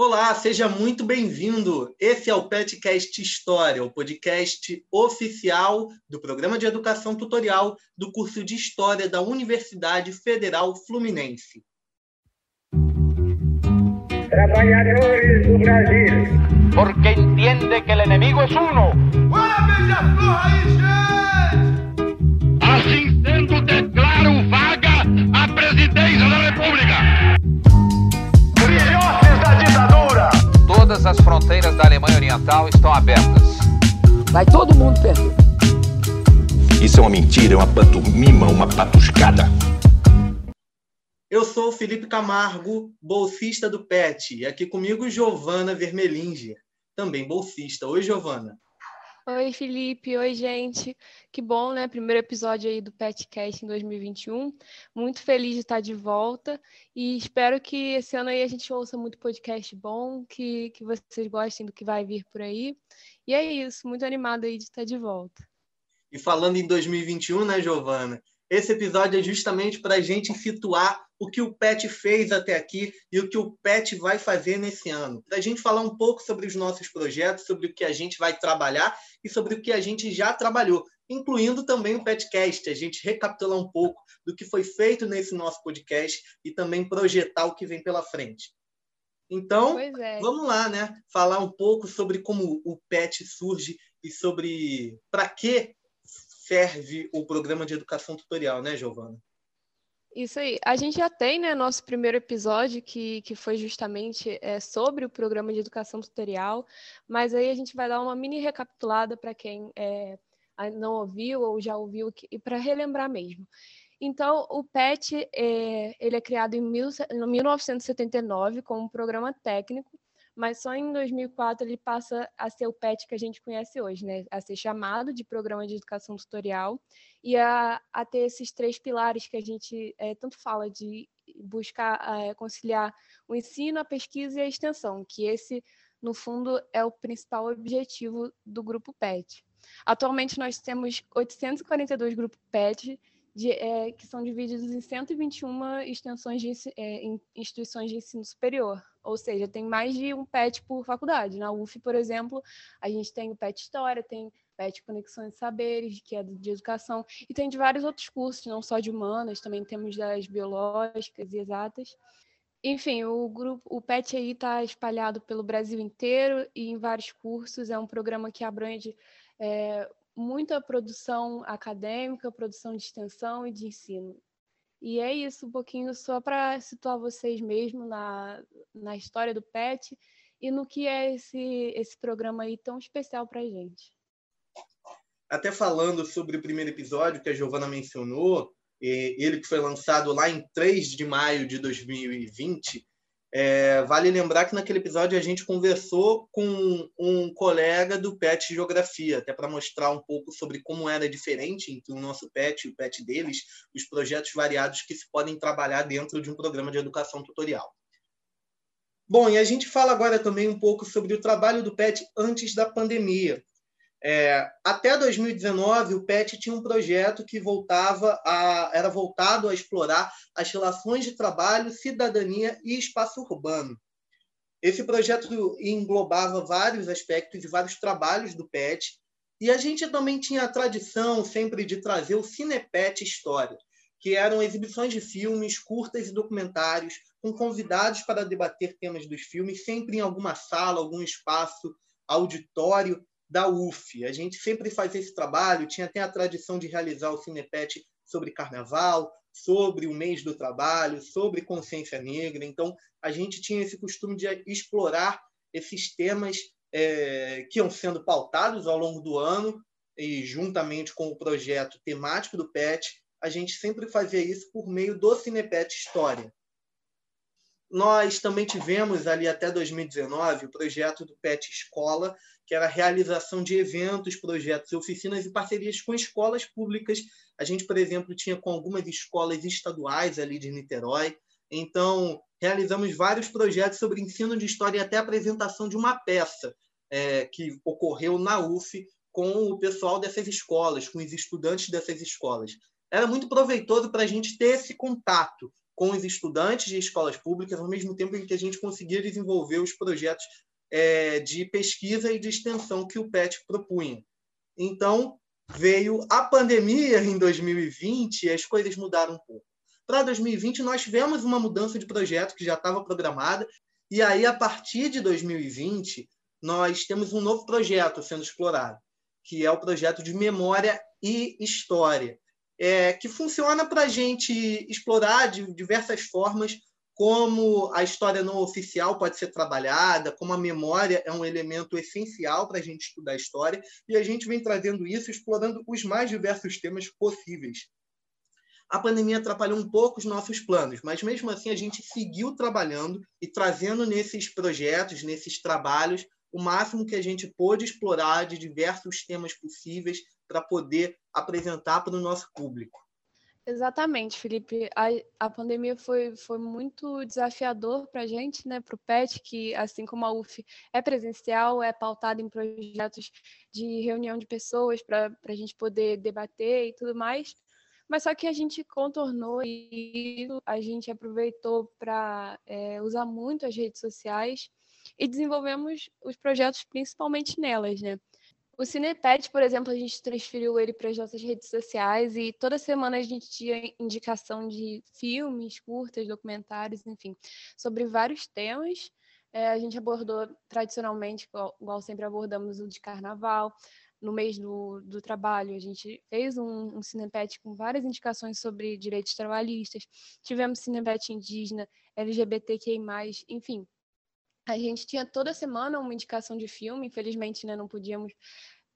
Olá, seja muito bem-vindo. Esse é o Petcast História, o podcast oficial do Programa de Educação Tutorial do curso de História da Universidade Federal Fluminense. Trabalhadores do Brasil. Porque entende que o inimigo é uno. Assim as fronteiras da Alemanha Oriental estão abertas. Vai todo mundo perder. Isso é uma mentira, é uma pantomima, uma patuscada. Eu sou o Felipe Camargo, bolsista do PET, e aqui comigo Giovana Vermelinger, também bolsista. Oi, Giovana. Oi, Felipe. Oi, gente. Que bom, né? Primeiro episódio aí do Petcast em 2021. Muito feliz de estar de volta e espero que esse ano aí a gente ouça muito podcast bom, que, que vocês gostem do que vai vir por aí. E é isso, muito animada aí de estar de volta. E falando em 2021, né, Giovana? Esse episódio é justamente para a gente situar o que o PET fez até aqui e o que o PET vai fazer nesse ano. Para a gente falar um pouco sobre os nossos projetos, sobre o que a gente vai trabalhar e sobre o que a gente já trabalhou, incluindo também o PETcast, a gente recapitular um pouco do que foi feito nesse nosso podcast e também projetar o que vem pela frente. Então, é. vamos lá, né? Falar um pouco sobre como o PET surge e sobre para que serve o programa de educação tutorial, né, Giovana? Isso aí. A gente já tem, né, nosso primeiro episódio, que, que foi justamente é, sobre o programa de educação tutorial, mas aí a gente vai dar uma mini recapitulada para quem é, não ouviu ou já ouviu, e para relembrar mesmo. Então, o PET é, ele é criado em, mil, em 1979 como um programa técnico mas só em 2004 ele passa a ser o PET que a gente conhece hoje, né? A ser chamado de Programa de Educação Tutorial e a, a ter esses três pilares que a gente é, tanto fala de buscar é, conciliar o ensino, a pesquisa e a extensão, que esse, no fundo, é o principal objetivo do grupo PET. Atualmente nós temos 842 grupos PET de, é, que são divididos em 121 extensões de, é, instituições de ensino superior, ou seja, tem mais de um PET por faculdade. Na UF, por exemplo, a gente tem o PET História, tem PET Conexões de Saberes, que é de educação, e tem de vários outros cursos, não só de humanas, também temos das biológicas e exatas. Enfim, o grupo, o PET aí está espalhado pelo Brasil inteiro e em vários cursos. É um programa que abrange é, muita produção acadêmica, produção de extensão e de ensino. E é isso, um pouquinho só para situar vocês mesmo na, na história do PET e no que é esse, esse programa aí tão especial para a gente. Até falando sobre o primeiro episódio que a Giovana mencionou, ele que foi lançado lá em 3 de maio de 2020, é, vale lembrar que naquele episódio a gente conversou com um colega do PET Geografia, até para mostrar um pouco sobre como era diferente entre o nosso PET e o PET deles, os projetos variados que se podem trabalhar dentro de um programa de educação tutorial. Bom, e a gente fala agora também um pouco sobre o trabalho do PET antes da pandemia. É, até 2019, o PET tinha um projeto que voltava a, era voltado a explorar as relações de trabalho, cidadania e espaço urbano. Esse projeto englobava vários aspectos e vários trabalhos do PET, e a gente também tinha a tradição sempre de trazer o Cinepet História, que eram exibições de filmes, curtas e documentários, com convidados para debater temas dos filmes, sempre em alguma sala, algum espaço, auditório, da UF. A gente sempre faz esse trabalho, tinha até a tradição de realizar o Cinepet sobre carnaval, sobre o mês do trabalho, sobre consciência negra. Então, a gente tinha esse costume de explorar esses temas é, que iam sendo pautados ao longo do ano, e juntamente com o projeto temático do PET, a gente sempre fazia isso por meio do Cinepet História. Nós também tivemos ali até 2019 o projeto do PET Escola, que era a realização de eventos, projetos, oficinas e parcerias com escolas públicas. A gente, por exemplo, tinha com algumas escolas estaduais ali de Niterói. Então, realizamos vários projetos sobre ensino de história e até a apresentação de uma peça é, que ocorreu na UF com o pessoal dessas escolas, com os estudantes dessas escolas. Era muito proveitoso para a gente ter esse contato com os estudantes de escolas públicas, ao mesmo tempo em que a gente conseguia desenvolver os projetos é, de pesquisa e de extensão que o PET propunha. Então, veio a pandemia em 2020 e as coisas mudaram um pouco. Para 2020, nós tivemos uma mudança de projeto que já estava programada, e aí, a partir de 2020, nós temos um novo projeto sendo explorado, que é o projeto de memória e história, é, que funciona para a gente explorar de diversas formas como a história não oficial pode ser trabalhada, como a memória é um elemento essencial para a gente estudar a história, e a gente vem trazendo isso, explorando os mais diversos temas possíveis. A pandemia atrapalhou um pouco os nossos planos, mas mesmo assim a gente seguiu trabalhando e trazendo nesses projetos, nesses trabalhos, o máximo que a gente pôde explorar de diversos temas possíveis para poder apresentar para o nosso público. Exatamente, Felipe. A, a pandemia foi, foi muito desafiador para a gente, né, para o PET, que, assim como a UF, é presencial, é pautado em projetos de reunião de pessoas para a gente poder debater e tudo mais. Mas só que a gente contornou e a gente aproveitou para é, usar muito as redes sociais e desenvolvemos os projetos principalmente nelas, né? O Cinepet, por exemplo, a gente transferiu ele para as nossas redes sociais e toda semana a gente tinha indicação de filmes, curtas, documentários, enfim, sobre vários temas. É, a gente abordou tradicionalmente, igual, igual, sempre abordamos o de carnaval. No mês do, do trabalho, a gente fez um, um Cinepet com várias indicações sobre direitos trabalhistas. Tivemos Cinepet indígena, LGBTQI+, enfim, a gente tinha toda semana uma indicação de filme, infelizmente né, não podíamos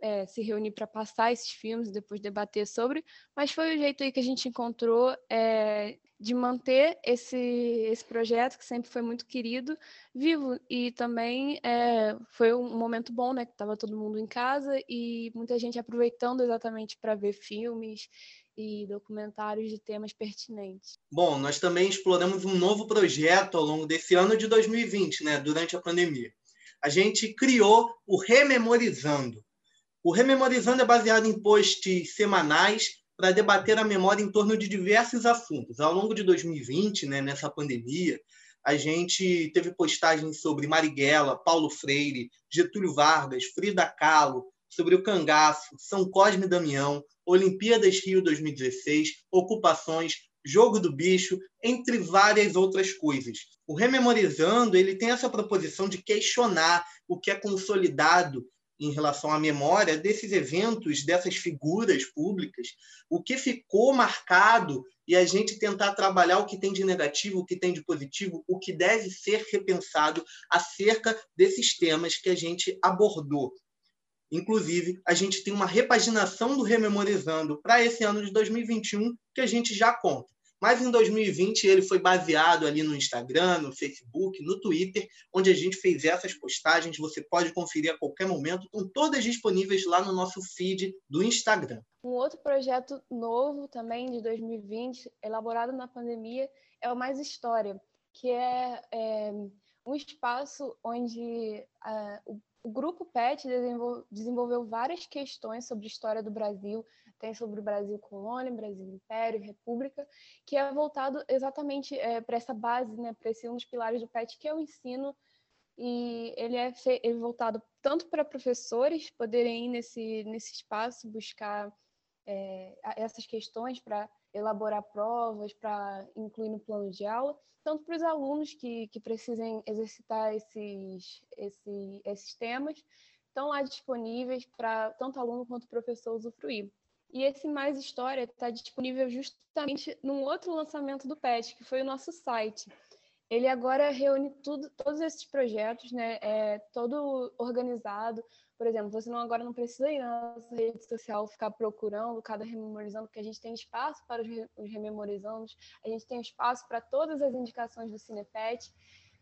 é, se reunir para passar esses filmes e depois debater sobre, mas foi o jeito aí que a gente encontrou é, de manter esse, esse projeto, que sempre foi muito querido, vivo. E também é, foi um momento bom, né? Que estava todo mundo em casa e muita gente aproveitando exatamente para ver filmes e documentários de temas pertinentes. Bom, nós também exploramos um novo projeto ao longo desse ano de 2020, né, durante a pandemia. A gente criou o Rememorizando. O Rememorizando é baseado em posts semanais para debater a memória em torno de diversos assuntos. Ao longo de 2020, né, nessa pandemia, a gente teve postagens sobre Marighella, Paulo Freire, Getúlio Vargas, Frida Kahlo, sobre o cangaço, São Cosme e Damião, Olimpíadas Rio 2016, ocupações, jogo do bicho, entre várias outras coisas. O Rememorizando ele tem essa proposição de questionar o que é consolidado em relação à memória desses eventos, dessas figuras públicas, o que ficou marcado e a gente tentar trabalhar o que tem de negativo, o que tem de positivo, o que deve ser repensado acerca desses temas que a gente abordou. Inclusive, a gente tem uma repaginação do Rememorizando para esse ano de 2021 que a gente já conta. Mas em 2020 ele foi baseado ali no Instagram, no Facebook, no Twitter, onde a gente fez essas postagens. Você pode conferir a qualquer momento, estão todas disponíveis lá no nosso feed do Instagram. Um outro projeto novo também de 2020, elaborado na pandemia, é o Mais História, que é, é um espaço onde uh, o o grupo PET desenvolveu várias questões sobre história do Brasil, tem sobre o Brasil colônia, Brasil império, república, que é voltado exatamente é, para essa base, né, para esse um dos pilares do PET, que é o ensino, e ele é, ele é voltado tanto para professores poderem ir nesse, nesse espaço buscar é, essas questões para elaborar provas, para incluir no plano de aula, tanto para os alunos que, que precisem exercitar esses, esse, esses temas, estão lá disponíveis para tanto aluno quanto professor usufruir. E esse Mais História está disponível justamente num outro lançamento do PET, que foi o nosso site. Ele agora reúne tudo, todos esses projetos, né? É todo organizado, por exemplo, você não, agora não precisa ir na nossa rede social ficar procurando cada rememorizando, porque a gente tem espaço para os, os rememorizandos, a gente tem espaço para todas as indicações do Cinepet.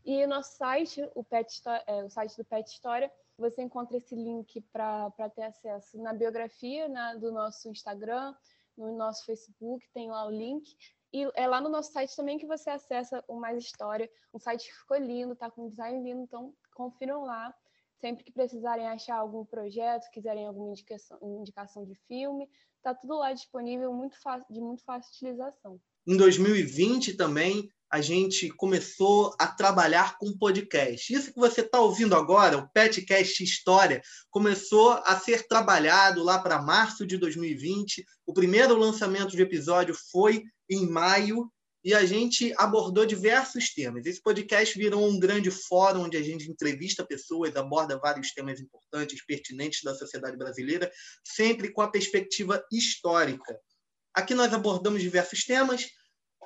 E no nosso site, o, Pet, é, o site do Pet História, você encontra esse link para ter acesso na biografia na, do nosso Instagram, no nosso Facebook, tem lá o link. E é lá no nosso site também que você acessa o Mais História. Um site ficou lindo, tá com design lindo, então confiram lá. Sempre que precisarem achar algum projeto, quiserem alguma indicação, indicação de filme, está tudo lá disponível muito fácil, de muito fácil utilização. Em 2020 também a gente começou a trabalhar com podcast. Isso que você está ouvindo agora, o Petcast História, começou a ser trabalhado lá para março de 2020. O primeiro lançamento de episódio foi em maio e a gente abordou diversos temas. Esse podcast virou um grande fórum onde a gente entrevista pessoas, aborda vários temas importantes, pertinentes da sociedade brasileira, sempre com a perspectiva histórica. Aqui nós abordamos diversos temas,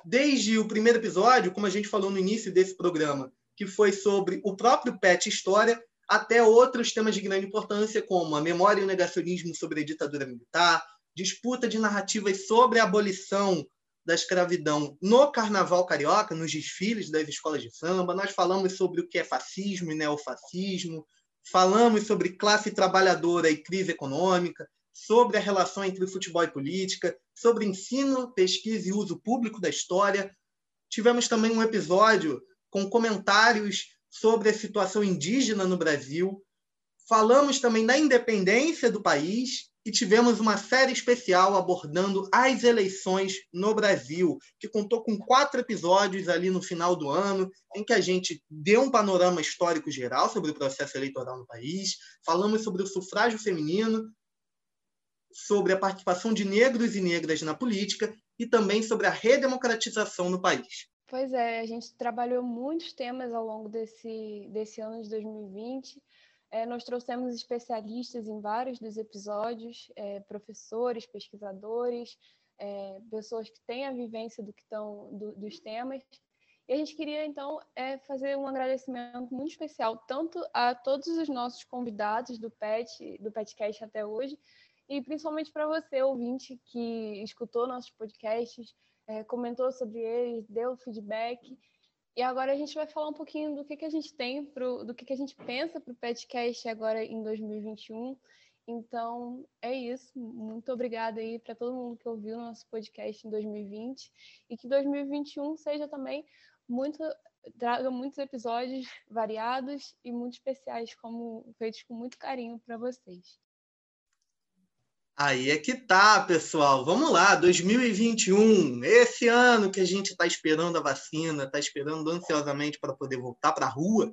desde o primeiro episódio, como a gente falou no início desse programa, que foi sobre o próprio PET História, até outros temas de grande importância, como a memória e o negacionismo sobre a ditadura militar, disputa de narrativas sobre a abolição da escravidão no carnaval carioca, nos desfiles das escolas de samba. Nós falamos sobre o que é fascismo e neofascismo, falamos sobre classe trabalhadora e crise econômica, sobre a relação entre futebol e política, sobre ensino, pesquisa e uso público da história. Tivemos também um episódio com comentários sobre a situação indígena no Brasil. Falamos também da independência do país e tivemos uma série especial abordando as eleições no Brasil, que contou com quatro episódios ali no final do ano, em que a gente deu um panorama histórico geral sobre o processo eleitoral no país, falamos sobre o sufrágio feminino, sobre a participação de negros e negras na política e também sobre a redemocratização no país. Pois é, a gente trabalhou muitos temas ao longo desse, desse ano de 2020. É, nós trouxemos especialistas em vários dos episódios, é, professores, pesquisadores, é, pessoas que têm a vivência do que estão do, dos temas. E a gente queria então é, fazer um agradecimento muito especial tanto a todos os nossos convidados do PET, do PETcast até hoje, e principalmente para você, ouvinte, que escutou nossos podcasts, é, comentou sobre eles, deu feedback. E agora a gente vai falar um pouquinho do que, que a gente tem, pro, do que, que a gente pensa para o podcast agora em 2021. Então, é isso. Muito obrigada aí para todo mundo que ouviu nosso podcast em 2020 e que 2021 seja também muito traga muitos episódios variados e muito especiais, como feitos com muito carinho para vocês. Aí é que tá, pessoal. Vamos lá, 2021, esse ano que a gente está esperando a vacina, está esperando ansiosamente para poder voltar para a rua.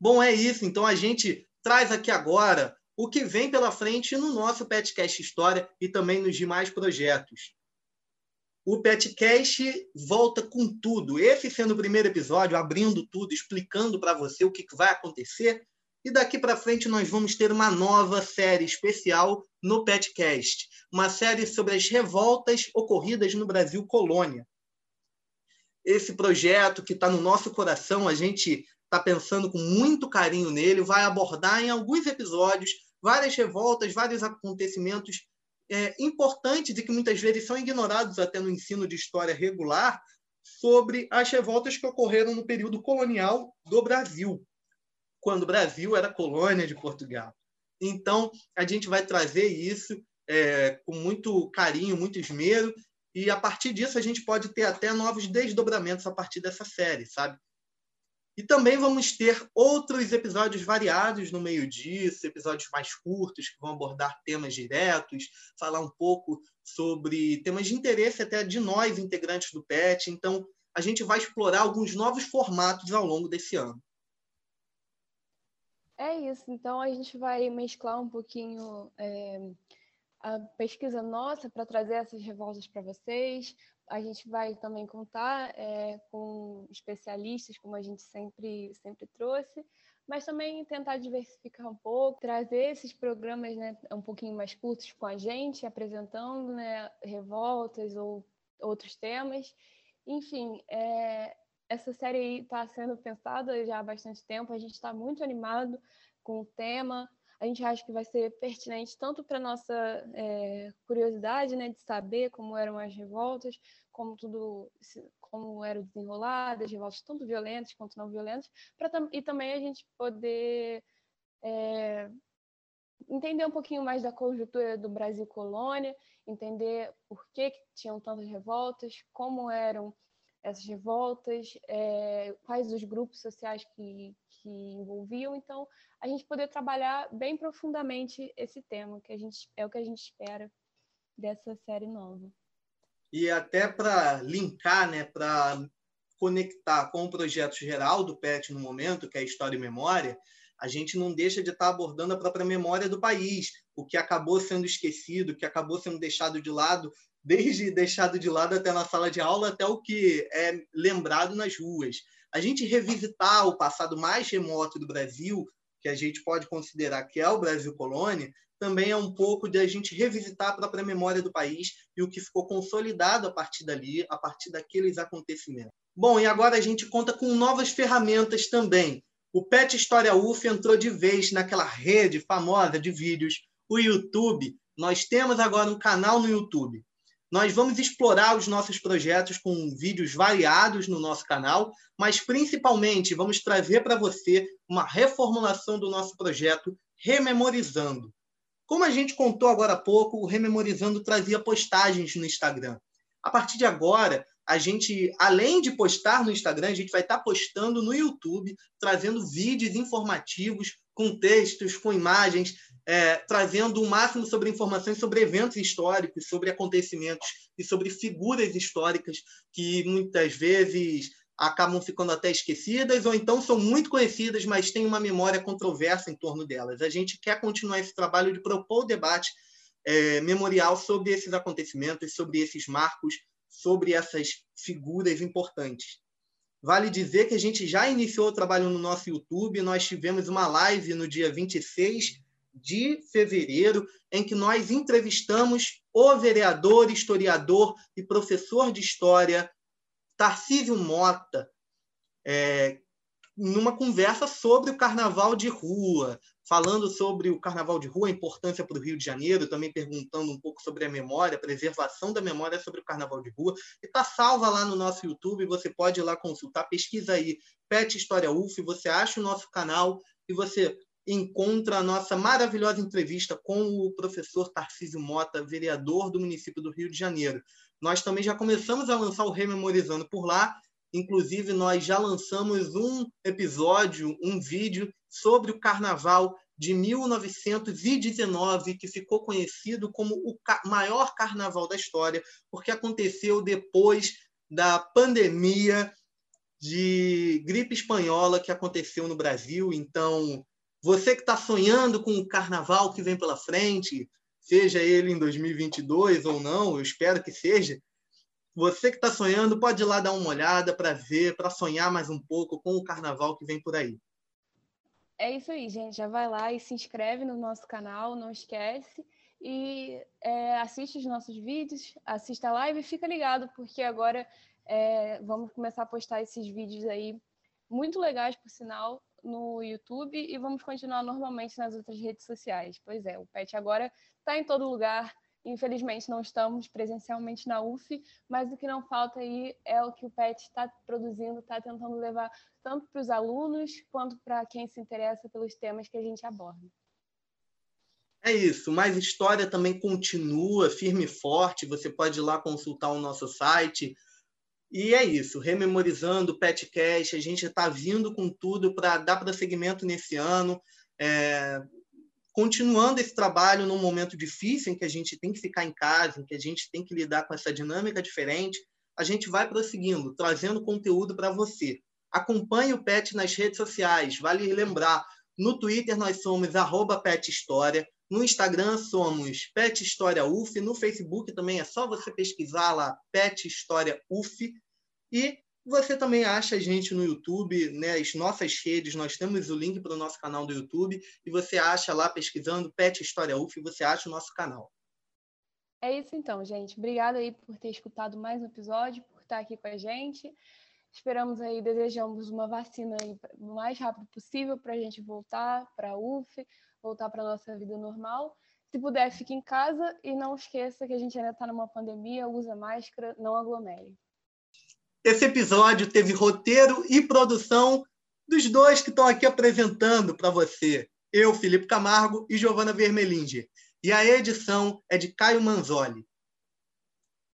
Bom, é isso. Então a gente traz aqui agora o que vem pela frente no nosso Petcast História e também nos demais projetos. O Petcast volta com tudo. Esse sendo o primeiro episódio, abrindo tudo, explicando para você o que vai acontecer e daqui para frente nós vamos ter uma nova série especial no Petcast, uma série sobre as revoltas ocorridas no Brasil colônia. Esse projeto que está no nosso coração, a gente está pensando com muito carinho nele, vai abordar em alguns episódios várias revoltas, vários acontecimentos é, importantes e que muitas vezes são ignorados até no ensino de história regular sobre as revoltas que ocorreram no período colonial do Brasil quando o Brasil era colônia de Portugal. Então, a gente vai trazer isso é, com muito carinho, muito esmero, e a partir disso a gente pode ter até novos desdobramentos a partir dessa série, sabe? E também vamos ter outros episódios variados no meio disso, episódios mais curtos, que vão abordar temas diretos, falar um pouco sobre temas de interesse até de nós, integrantes do PET. Então, a gente vai explorar alguns novos formatos ao longo desse ano. É isso, então a gente vai mesclar um pouquinho é, a pesquisa nossa para trazer essas revoltas para vocês. A gente vai também contar é, com especialistas, como a gente sempre, sempre trouxe, mas também tentar diversificar um pouco, trazer esses programas né, um pouquinho mais curtos com a gente, apresentando né, revoltas ou outros temas. Enfim, é, essa série está sendo pensada já há bastante tempo, a gente está muito animado com o tema. A gente acha que vai ser pertinente tanto para nossa é, curiosidade, né, de saber como eram as revoltas, como tudo, como eram desenroladas, revoltas tanto violentas quanto não violentas, para e também a gente poder é, entender um pouquinho mais da conjuntura do Brasil colônia, entender por que, que tinham tantas revoltas, como eram essas revoltas, é, quais os grupos sociais que, que envolviam. Então, a gente poder trabalhar bem profundamente esse tema, que a gente, é o que a gente espera dessa série nova. E até para linkar, né, para conectar com o projeto geral do PET no momento, que é História e Memória, a gente não deixa de estar abordando a própria memória do país, o que acabou sendo esquecido, o que acabou sendo deixado de lado, desde deixado de lado até na sala de aula, até o que é lembrado nas ruas. A gente revisitar o passado mais remoto do Brasil, que a gente pode considerar que é o Brasil colônia, também é um pouco de a gente revisitar a própria memória do país e o que ficou consolidado a partir dali, a partir daqueles acontecimentos. Bom, e agora a gente conta com novas ferramentas também. O Pet História UF entrou de vez naquela rede famosa de vídeos, o YouTube. Nós temos agora um canal no YouTube. Nós vamos explorar os nossos projetos com vídeos variados no nosso canal, mas principalmente vamos trazer para você uma reformulação do nosso projeto Rememorizando. Como a gente contou agora há pouco, o Rememorizando trazia postagens no Instagram. A partir de agora, a gente, além de postar no Instagram, a gente vai estar postando no YouTube, trazendo vídeos informativos, com textos, com imagens, é, trazendo o máximo sobre informações sobre eventos históricos, sobre acontecimentos e sobre figuras históricas que muitas vezes acabam ficando até esquecidas ou então são muito conhecidas, mas têm uma memória controversa em torno delas. A gente quer continuar esse trabalho de propor o debate é, memorial sobre esses acontecimentos, sobre esses marcos, sobre essas figuras importantes. Vale dizer que a gente já iniciou o trabalho no nosso YouTube, nós tivemos uma live no dia 26 de fevereiro, em que nós entrevistamos o vereador, historiador e professor de história Tarcísio Mota, é, numa conversa sobre o carnaval de rua, falando sobre o carnaval de rua, a importância para o Rio de Janeiro, também perguntando um pouco sobre a memória, a preservação da memória sobre o carnaval de rua. E está salva lá no nosso YouTube, você pode ir lá consultar, pesquisa aí, Pet História UF, você acha o nosso canal e você encontra a nossa maravilhosa entrevista com o professor Tarcísio Mota, vereador do município do Rio de Janeiro. Nós também já começamos a lançar o Rememorizando por lá. Inclusive, nós já lançamos um episódio, um vídeo sobre o carnaval de 1919, que ficou conhecido como o maior carnaval da história, porque aconteceu depois da pandemia de gripe espanhola que aconteceu no Brasil. Então, você que está sonhando com o carnaval que vem pela frente, seja ele em 2022 ou não, eu espero que seja. Você que está sonhando, pode ir lá dar uma olhada para ver, para sonhar mais um pouco com o carnaval que vem por aí. É isso aí, gente. Já vai lá e se inscreve no nosso canal, não esquece. E é, assiste os nossos vídeos, assista a live e fica ligado, porque agora é, vamos começar a postar esses vídeos aí, muito legais, por sinal, no YouTube e vamos continuar normalmente nas outras redes sociais. Pois é, o PET agora está em todo lugar. Infelizmente não estamos presencialmente na UF, mas o que não falta aí é o que o PET está produzindo, está tentando levar tanto para os alunos quanto para quem se interessa pelos temas que a gente aborda. É isso, mas história também continua firme e forte. Você pode ir lá consultar o nosso site. E é isso, rememorizando o PetCast, a gente está vindo com tudo para dar prosseguimento nesse ano. É, continuando esse trabalho num momento difícil em que a gente tem que ficar em casa, em que a gente tem que lidar com essa dinâmica diferente, a gente vai prosseguindo, trazendo conteúdo para você. Acompanhe o PET nas redes sociais. Vale lembrar, no Twitter nós somos arroba Pet História, no Instagram somos Pet História UF, no Facebook também é só você pesquisar lá Pet História UF. E você também acha a gente no YouTube, né? As nossas redes, nós temos o link para o nosso canal do YouTube e você acha lá pesquisando Pet História UF, você acha o nosso canal. É isso então, gente. Obrigada aí por ter escutado mais um episódio, por estar aqui com a gente. Esperamos aí, desejamos uma vacina aí o mais rápido possível para a gente voltar para a UF, voltar para nossa vida normal. Se puder, fique em casa e não esqueça que a gente ainda está numa pandemia, usa máscara, não aglomere. Esse episódio teve roteiro e produção dos dois que estão aqui apresentando para você. Eu, Felipe Camargo e Giovana Vermelinger. E a edição é de Caio Manzoli.